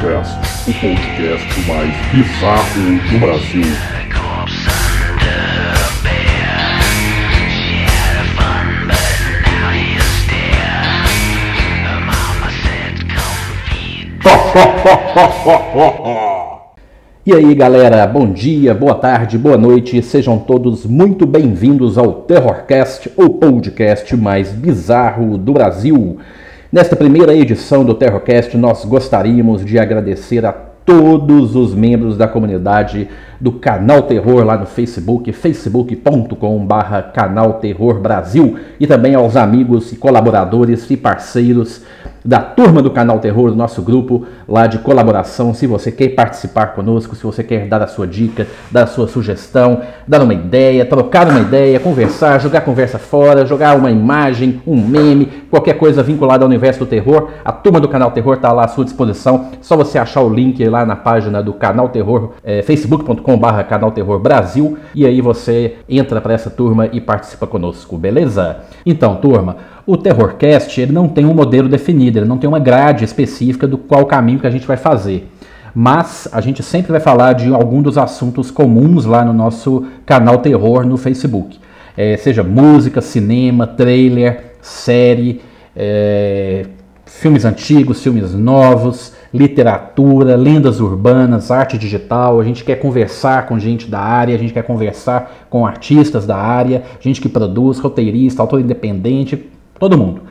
Terrorcast, o podcast mais bizarro do Brasil. E aí galera, bom dia, boa tarde, boa noite, sejam todos muito bem-vindos ao Terrorcast, o podcast mais bizarro do Brasil. Nesta primeira edição do Terrorcast, nós gostaríamos de agradecer a todos os membros da comunidade do Canal Terror lá no Facebook, facebook.com/barra Canal Terror Brasil, e também aos amigos e colaboradores e parceiros da turma do Canal Terror, do nosso grupo lá de colaboração. Se você quer participar conosco, se você quer dar a sua dica, dar a sua sugestão, dar uma ideia, trocar uma ideia, conversar, jogar conversa fora, jogar uma imagem, um meme, qualquer coisa vinculada ao universo do terror, a turma do Canal Terror está lá à sua disposição. Só você achar o link lá na página do Canal Terror, é, facebook.com/barra Canal Terror Brasil, e aí você entra para essa turma e participa conosco, beleza? Então, turma. O Terrorcast ele não tem um modelo definido, ele não tem uma grade específica do qual caminho que a gente vai fazer. Mas a gente sempre vai falar de algum dos assuntos comuns lá no nosso canal Terror no Facebook. É, seja música, cinema, trailer, série, é, filmes antigos, filmes novos, literatura, lendas urbanas, arte digital. A gente quer conversar com gente da área, a gente quer conversar com artistas da área, gente que produz, roteirista, autor independente, todo mundo.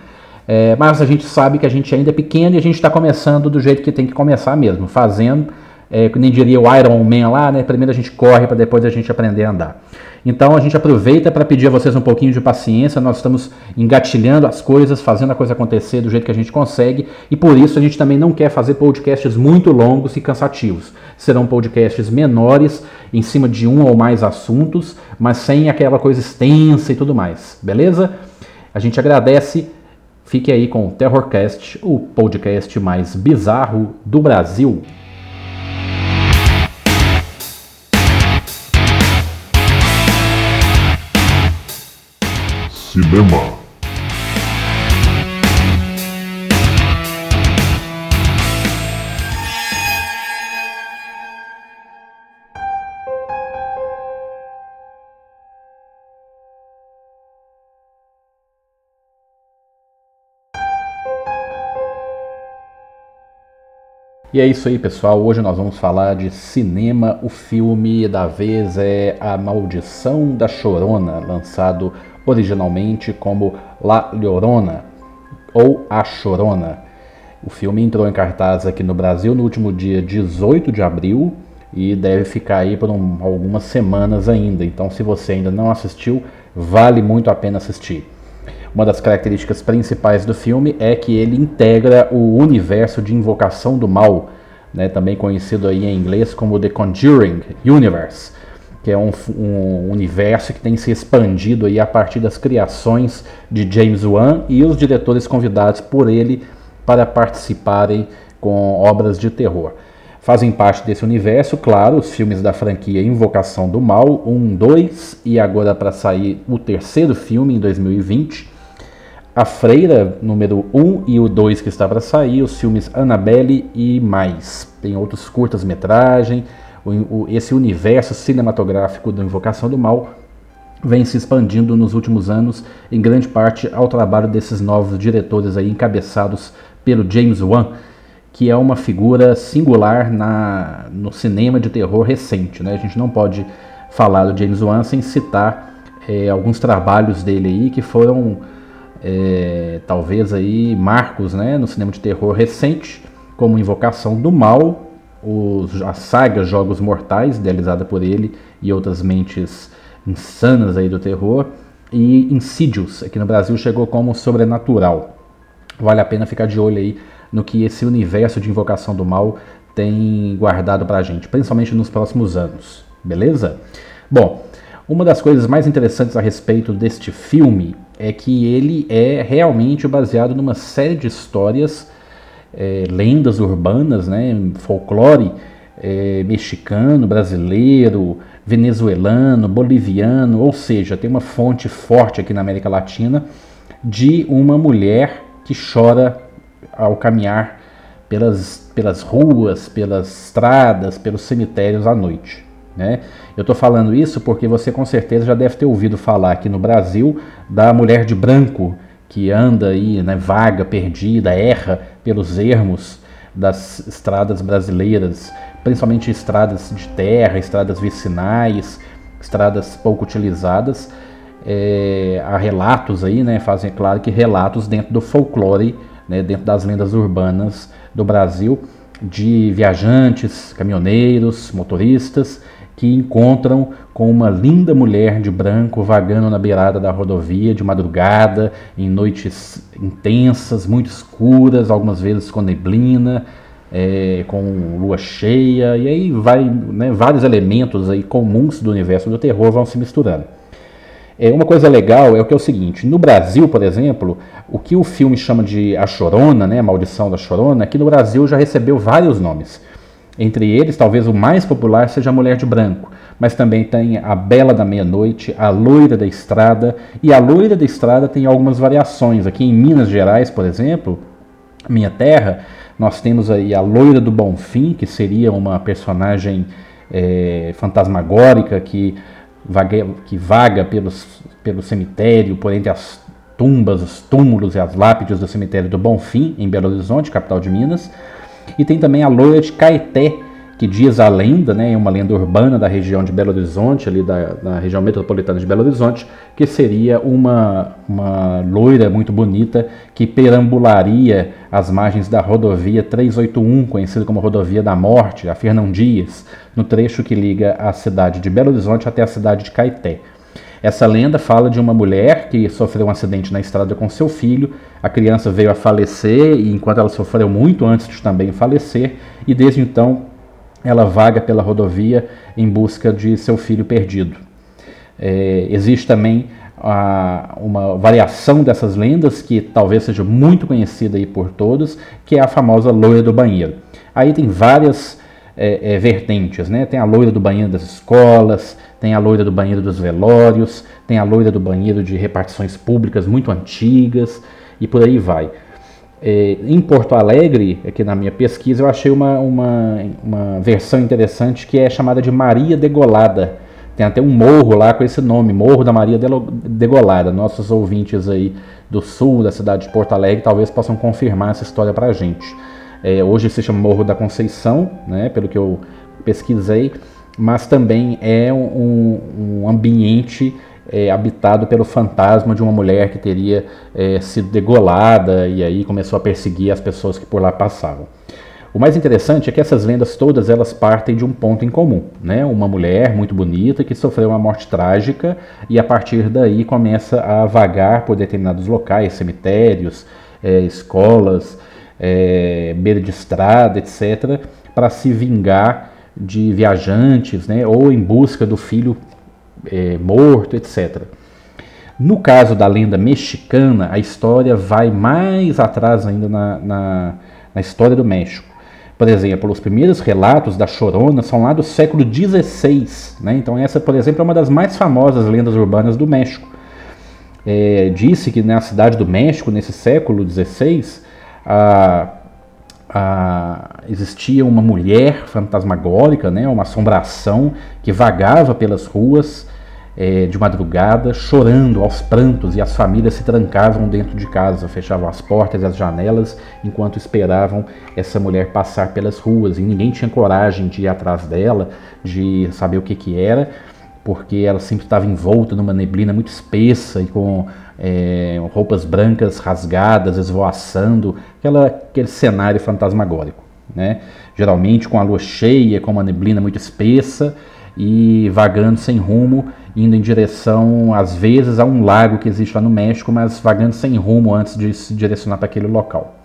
É, mas a gente sabe que a gente ainda é pequeno e a gente está começando do jeito que tem que começar mesmo, fazendo, é, nem diria o Iron Man lá, né? Primeiro a gente corre para depois a gente aprender a andar. Então a gente aproveita para pedir a vocês um pouquinho de paciência. Nós estamos engatilhando as coisas, fazendo a coisa acontecer do jeito que a gente consegue, e por isso a gente também não quer fazer podcasts muito longos e cansativos. Serão podcasts menores, em cima de um ou mais assuntos, mas sem aquela coisa extensa e tudo mais, beleza? A gente agradece. Fique aí com o Terrorcast, o podcast mais bizarro do Brasil. Cinema. E é isso aí, pessoal. Hoje nós vamos falar de cinema. O filme da vez é A Maldição da Chorona, lançado originalmente como La Llorona ou A Chorona. O filme entrou em cartaz aqui no Brasil no último dia 18 de abril e deve ficar aí por um, algumas semanas ainda. Então, se você ainda não assistiu, vale muito a pena assistir. Uma das características principais do filme é que ele integra o universo de Invocação do Mal, né, também conhecido aí em inglês como The Conjuring Universe, que é um, um, universo que tem se expandido aí a partir das criações de James Wan e os diretores convidados por ele para participarem com obras de terror. Fazem parte desse universo, claro, os filmes da franquia Invocação do Mal, 1, 2 e agora para sair o terceiro filme em 2020. A Freira, número 1 e o 2 que está para sair, os filmes Annabelle e mais. Tem outros curtas-metragem. Esse universo cinematográfico da Invocação do Mal vem se expandindo nos últimos anos, em grande parte ao trabalho desses novos diretores aí encabeçados pelo James Wan, que é uma figura singular na, no cinema de terror recente. Né? A gente não pode falar do James Wan sem citar é, alguns trabalhos dele aí que foram é, talvez aí marcos né, no cinema de terror recente, como Invocação do Mal, os, a saga Jogos Mortais, idealizada por ele e outras mentes insanas aí do terror, e Insidious, aqui no Brasil chegou como Sobrenatural. Vale a pena ficar de olho aí no que esse universo de Invocação do Mal tem guardado pra gente, principalmente nos próximos anos, beleza? Bom, uma das coisas mais interessantes a respeito deste filme é que ele é realmente baseado numa série de histórias, é, lendas urbanas, né, folclore é, mexicano, brasileiro, venezuelano, boliviano, ou seja, tem uma fonte forte aqui na América Latina de uma mulher que chora ao caminhar pelas pelas ruas, pelas estradas, pelos cemitérios à noite. Né? Eu estou falando isso porque você com certeza já deve ter ouvido falar aqui no Brasil da mulher de branco que anda aí, né, vaga, perdida, erra pelos ermos das estradas brasileiras, principalmente estradas de terra, estradas vicinais, estradas pouco utilizadas. É, há relatos aí, né, fazem claro que relatos dentro do folclore, né, dentro das lendas urbanas do Brasil, de viajantes, caminhoneiros, motoristas que encontram com uma linda mulher de branco vagando na beirada da rodovia de madrugada, em noites intensas, muito escuras, algumas vezes com neblina, é, com lua cheia, e aí vai, né, vários elementos aí comuns do universo do terror vão se misturando. É, uma coisa legal é o que é o seguinte, no Brasil, por exemplo, o que o filme chama de A Chorona, né, a Maldição da Chorona, aqui no Brasil já recebeu vários nomes. Entre eles, talvez o mais popular seja a Mulher de Branco, mas também tem a Bela da Meia-Noite, a Loira da Estrada, e a Loira da Estrada tem algumas variações. Aqui em Minas Gerais, por exemplo, minha terra, nós temos aí a Loira do Bonfim, que seria uma personagem é, fantasmagórica que vaga, que vaga pelos, pelo cemitério, por entre as tumbas, os túmulos e as lápides do cemitério do Bonfim, em Belo Horizonte, capital de Minas. E tem também a loira de Caeté, que diz a lenda, né, uma lenda urbana da região de Belo Horizonte, ali da, da região metropolitana de Belo Horizonte, que seria uma, uma loira muito bonita que perambularia às margens da rodovia 381, conhecida como Rodovia da Morte, a Fernão Dias, no trecho que liga a cidade de Belo Horizonte até a cidade de Caeté. Essa lenda fala de uma mulher que sofreu um acidente na estrada com seu filho. A criança veio a falecer e enquanto ela sofreu muito antes de também falecer, e desde então ela vaga pela rodovia em busca de seu filho perdido. É, existe também a, uma variação dessas lendas que talvez seja muito conhecida aí por todos, que é a famosa loira do banheiro. Aí tem várias é, é, vertentes, né? Tem a loira do banheiro das escolas, tem a loira do banheiro dos velórios, tem a loira do banheiro de repartições públicas muito antigas e por aí vai. É, em Porto Alegre, aqui na minha pesquisa, eu achei uma, uma, uma versão interessante que é chamada de Maria Degolada. Tem até um morro lá com esse nome, Morro da Maria Degolada. Nossos ouvintes aí do sul da cidade de Porto Alegre talvez possam confirmar essa história para a gente. É, hoje se chama Morro da Conceição, né, pelo que eu pesquisei, mas também é um, um ambiente é, habitado pelo fantasma de uma mulher que teria é, sido degolada e aí começou a perseguir as pessoas que por lá passavam. O mais interessante é que essas lendas todas elas partem de um ponto em comum, né? Uma mulher muito bonita que sofreu uma morte trágica e a partir daí começa a vagar por determinados locais, cemitérios, é, escolas, é, beira de estrada, etc., para se vingar de viajantes, né, ou em busca do filho é, morto, etc. No caso da lenda mexicana, a história vai mais atrás ainda na, na, na história do México. Por exemplo, os primeiros relatos da Chorona são lá do século XVI. Né? Então, essa, por exemplo, é uma das mais famosas lendas urbanas do México. É, disse que na cidade do México, nesse século XVI, a a, existia uma mulher fantasmagórica, né, uma assombração que vagava pelas ruas é, de madrugada, chorando aos prantos, e as famílias se trancavam dentro de casa, fechavam as portas e as janelas enquanto esperavam essa mulher passar pelas ruas, e ninguém tinha coragem de ir atrás dela, de saber o que, que era, porque ela sempre estava envolta numa neblina muito espessa e com é, roupas brancas rasgadas, esvoaçando, aquela, aquele cenário fantasmagórico. Né? Geralmente com a lua cheia, com uma neblina muito espessa e vagando sem rumo, indo em direção, às vezes, a um lago que existe lá no México, mas vagando sem rumo antes de se direcionar para aquele local.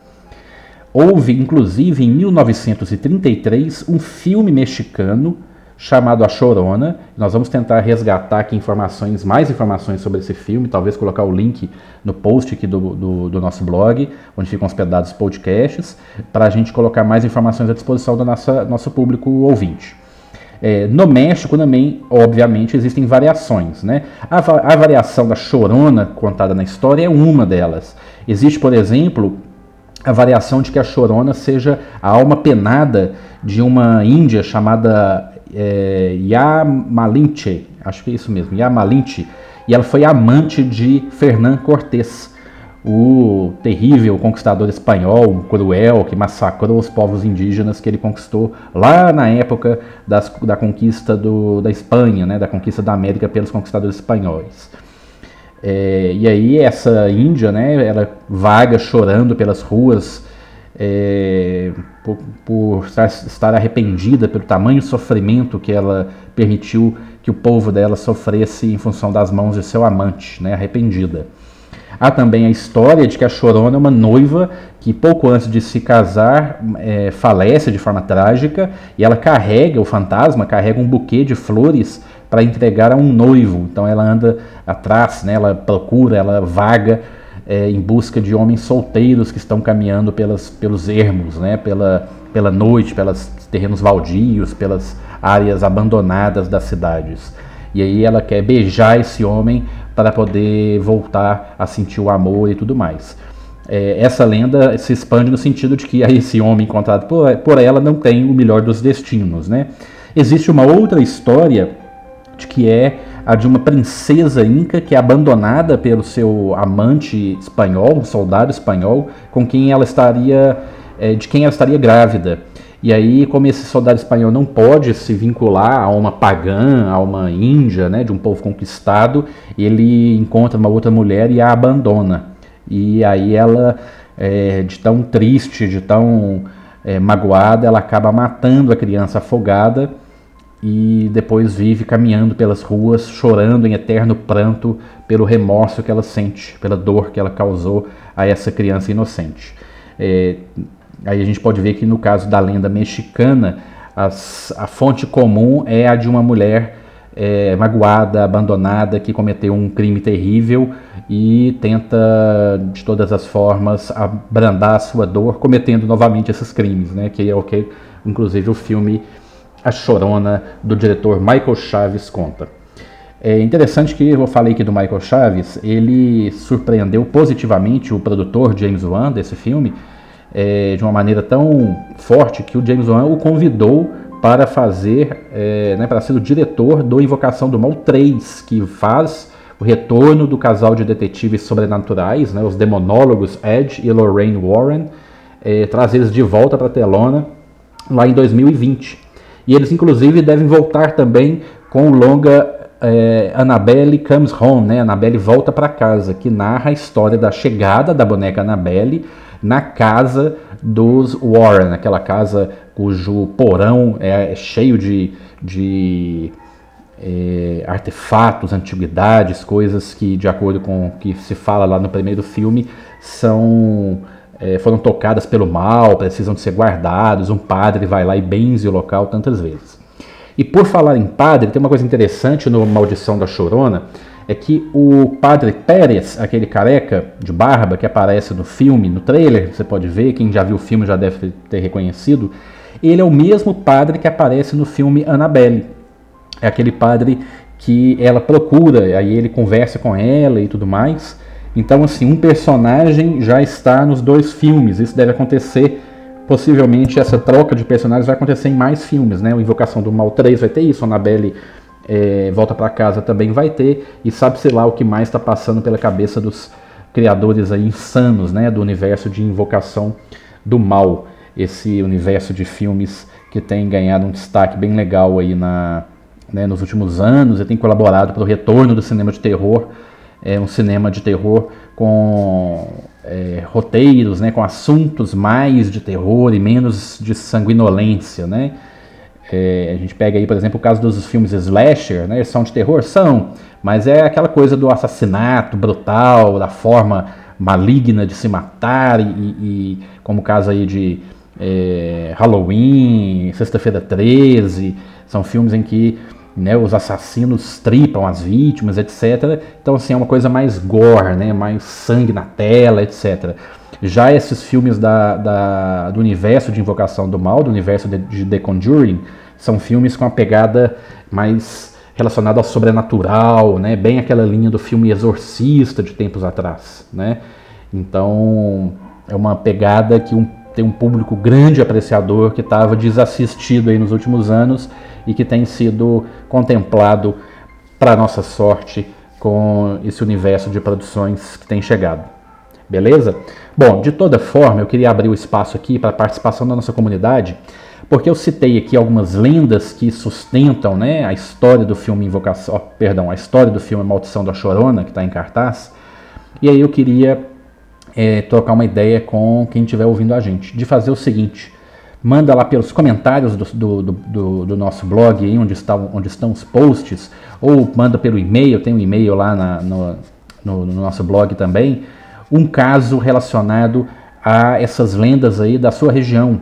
Houve, inclusive, em 1933, um filme mexicano chamado A Chorona. Nós vamos tentar resgatar aqui informações, mais informações sobre esse filme, talvez colocar o link no post aqui do, do, do nosso blog, onde ficam hospedados os podcasts, para a gente colocar mais informações à disposição do nossa, nosso público ouvinte. É, no México também, obviamente, existem variações. Né? A, a variação da chorona contada na história é uma delas. Existe, por exemplo, a variação de que a Chorona seja a alma penada de uma índia chamada é, Yamalinche, acho que é isso mesmo, Yamalinche, e ela foi amante de Fernán Cortés, o terrível conquistador espanhol, cruel, que massacrou os povos indígenas que ele conquistou lá na época das, da conquista do, da Espanha, né, da conquista da América pelos conquistadores espanhóis. É, e aí essa índia, né, ela vaga chorando pelas ruas é, por, por estar, arrependida pelo tamanho sofrimento que ela permitiu que o povo dela sofresse em função das mãos de seu amante, né, arrependida. Há também a história de que a Chorona é uma noiva que pouco antes de se casar é, falece de forma trágica e ela carrega, o fantasma carrega um buquê de flores para entregar a um noivo. Então ela anda atrás, né, ela procura, ela vaga é, em busca de homens solteiros que estão caminhando pelas, pelos ermos, né, pela, pela noite, pelos terrenos valdios, pelas áreas abandonadas das cidades. E aí ela quer beijar esse homem para poder voltar a sentir o amor e tudo mais. É, essa lenda se expande no sentido de que esse homem encontrado por, por ela não tem o melhor dos destinos. Né? Existe uma outra história de que é a de uma princesa inca que é abandonada pelo seu amante espanhol, um soldado espanhol, com quem ela estaria, é, de quem ela estaria grávida. E aí, como esse soldado espanhol não pode se vincular a uma pagã, a uma índia, né, de um povo conquistado, ele encontra uma outra mulher e a abandona. E aí ela, é, de tão triste, de tão é, magoada, ela acaba matando a criança afogada e depois vive caminhando pelas ruas, chorando em eterno pranto pelo remorso que ela sente, pela dor que ela causou a essa criança inocente. É, Aí a gente pode ver que no caso da lenda mexicana, as, a fonte comum é a de uma mulher é, magoada, abandonada, que cometeu um crime terrível e tenta de todas as formas abrandar a sua dor, cometendo novamente esses crimes, né? Que é o que, inclusive, o filme A Chorona do diretor Michael Chaves conta. É interessante que eu falei aqui do Michael Chaves, ele surpreendeu positivamente o produtor James Wan desse filme é, de uma maneira tão forte que o James Wan o convidou para fazer, é, né, para ser o diretor do Invocação do Mal 3, que faz o retorno do casal de detetives sobrenaturais, né, os demonólogos Ed e Lorraine Warren, é, traz eles de volta para a telona lá em 2020. E eles, inclusive, devem voltar também com o longa é, Annabelle Comes Home, né? Annabelle volta para casa, que narra a história da chegada da boneca Annabelle na casa dos Warren, aquela casa cujo porão é, é cheio de, de é, artefatos, antiguidades, coisas que, de acordo com o que se fala lá no primeiro filme, são é, foram tocadas pelo mal, precisam de ser guardados. Um padre vai lá e benze o local tantas vezes. E por falar em padre, tem uma coisa interessante no Maldição da Chorona é que o padre Pérez, aquele careca de barba que aparece no filme, no trailer, você pode ver, quem já viu o filme já deve ter reconhecido, ele é o mesmo padre que aparece no filme Annabelle. É aquele padre que ela procura, aí ele conversa com ela e tudo mais. Então, assim, um personagem já está nos dois filmes. Isso deve acontecer, possivelmente, essa troca de personagens vai acontecer em mais filmes, né? O Invocação do Mal 3 vai ter isso, Annabelle é, Volta para Casa também vai ter, e sabe-se lá o que mais está passando pela cabeça dos criadores aí insanos né, do universo de Invocação do Mal, esse universo de filmes que tem ganhado um destaque bem legal aí na, né, nos últimos anos e tem colaborado para o retorno do cinema de terror, é um cinema de terror com é, roteiros, né, com assuntos mais de terror e menos de sanguinolência, né? É, a gente pega aí, por exemplo, o caso dos filmes slasher, né? Eles são de terror? São, mas é aquela coisa do assassinato brutal, da forma maligna de se matar, e, e como o caso aí de é, Halloween, Sexta-feira 13, são filmes em que né, os assassinos tripam as vítimas, etc. Então, assim, é uma coisa mais gore, né, mais sangue na tela, etc. Já esses filmes da, da, do universo de Invocação do Mal, do universo de, de The Conjuring, são filmes com a pegada mais relacionada ao sobrenatural, né? Bem aquela linha do filme Exorcista de tempos atrás, né? Então, é uma pegada que um, tem um público grande apreciador que estava desassistido aí nos últimos anos e que tem sido contemplado, para nossa sorte, com esse universo de produções que tem chegado. Beleza? Bom, de toda forma, eu queria abrir o espaço aqui para a participação da nossa comunidade, porque eu citei aqui algumas lendas que sustentam né, a história do filme Invocação, perdão, a história do filme Maldição da Chorona, que está em cartaz. E aí eu queria é, trocar uma ideia com quem estiver ouvindo a gente, de fazer o seguinte: manda lá pelos comentários do, do, do, do nosso blog, aí, onde, está, onde estão os posts, ou manda pelo e-mail, tem um e-mail lá na, no, no, no nosso blog também, um caso relacionado a essas lendas aí da sua região.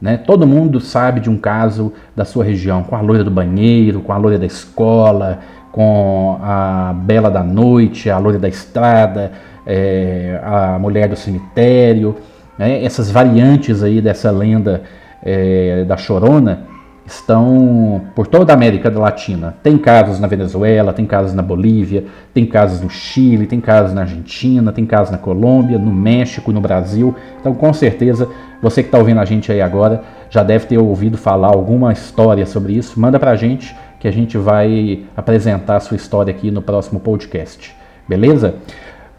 Né? Todo mundo sabe de um caso da sua região, com a loira do banheiro, com a loira da escola, com a bela da noite, a loira da estrada, é, a mulher do cemitério, né? essas variantes aí dessa lenda é, da Chorona estão por toda a América Latina. Tem casos na Venezuela, tem casos na Bolívia, tem casos no Chile, tem casos na Argentina, tem casos na Colômbia, no México, no Brasil. Então, com certeza, você que está ouvindo a gente aí agora já deve ter ouvido falar alguma história sobre isso. Manda para a gente que a gente vai apresentar a sua história aqui no próximo podcast. Beleza?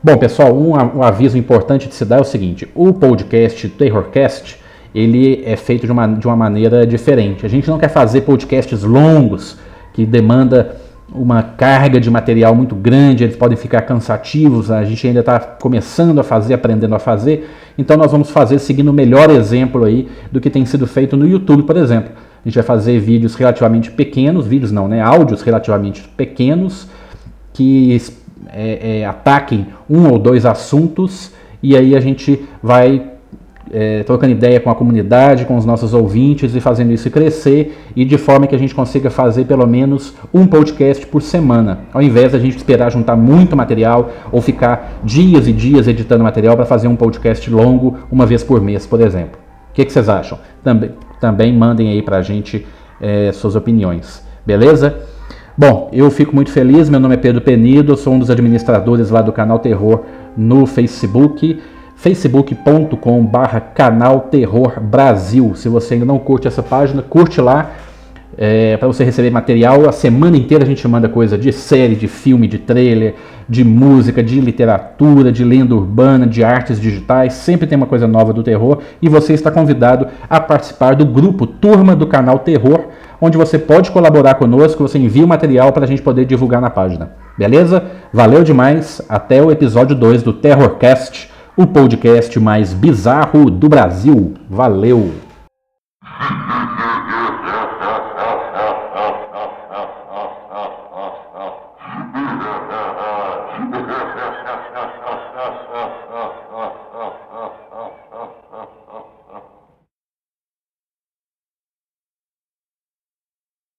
Bom, pessoal, um, um aviso importante de se dar é o seguinte: o podcast Terrorcast ele é feito de uma, de uma maneira diferente. A gente não quer fazer podcasts longos que demanda uma carga de material muito grande, eles podem ficar cansativos, a gente ainda está começando a fazer, aprendendo a fazer, então nós vamos fazer seguindo o melhor exemplo aí do que tem sido feito no YouTube, por exemplo. A gente vai fazer vídeos relativamente pequenos, vídeos não, né? Áudios relativamente pequenos que é, é, ataquem um ou dois assuntos e aí a gente vai é, trocando ideia com a comunidade, com os nossos ouvintes e fazendo isso crescer e de forma que a gente consiga fazer pelo menos um podcast por semana, ao invés da gente esperar juntar muito material ou ficar dias e dias editando material para fazer um podcast longo uma vez por mês, por exemplo. O que, que vocês acham? Também, também mandem aí para a gente é, suas opiniões, beleza? Bom, eu fico muito feliz. Meu nome é Pedro Penido, sou um dos administradores lá do canal Terror no Facebook facebook.com barra canal Terror Brasil. Se você ainda não curte essa página, curte lá é, para você receber material. A semana inteira a gente manda coisa de série, de filme, de trailer, de música, de literatura, de lenda urbana, de artes digitais. Sempre tem uma coisa nova do terror e você está convidado a participar do grupo Turma do Canal Terror, onde você pode colaborar conosco. Você envia o material para a gente poder divulgar na página. Beleza? Valeu demais. Até o episódio 2 do Terrorcast o podcast mais bizarro do Brasil. Valeu!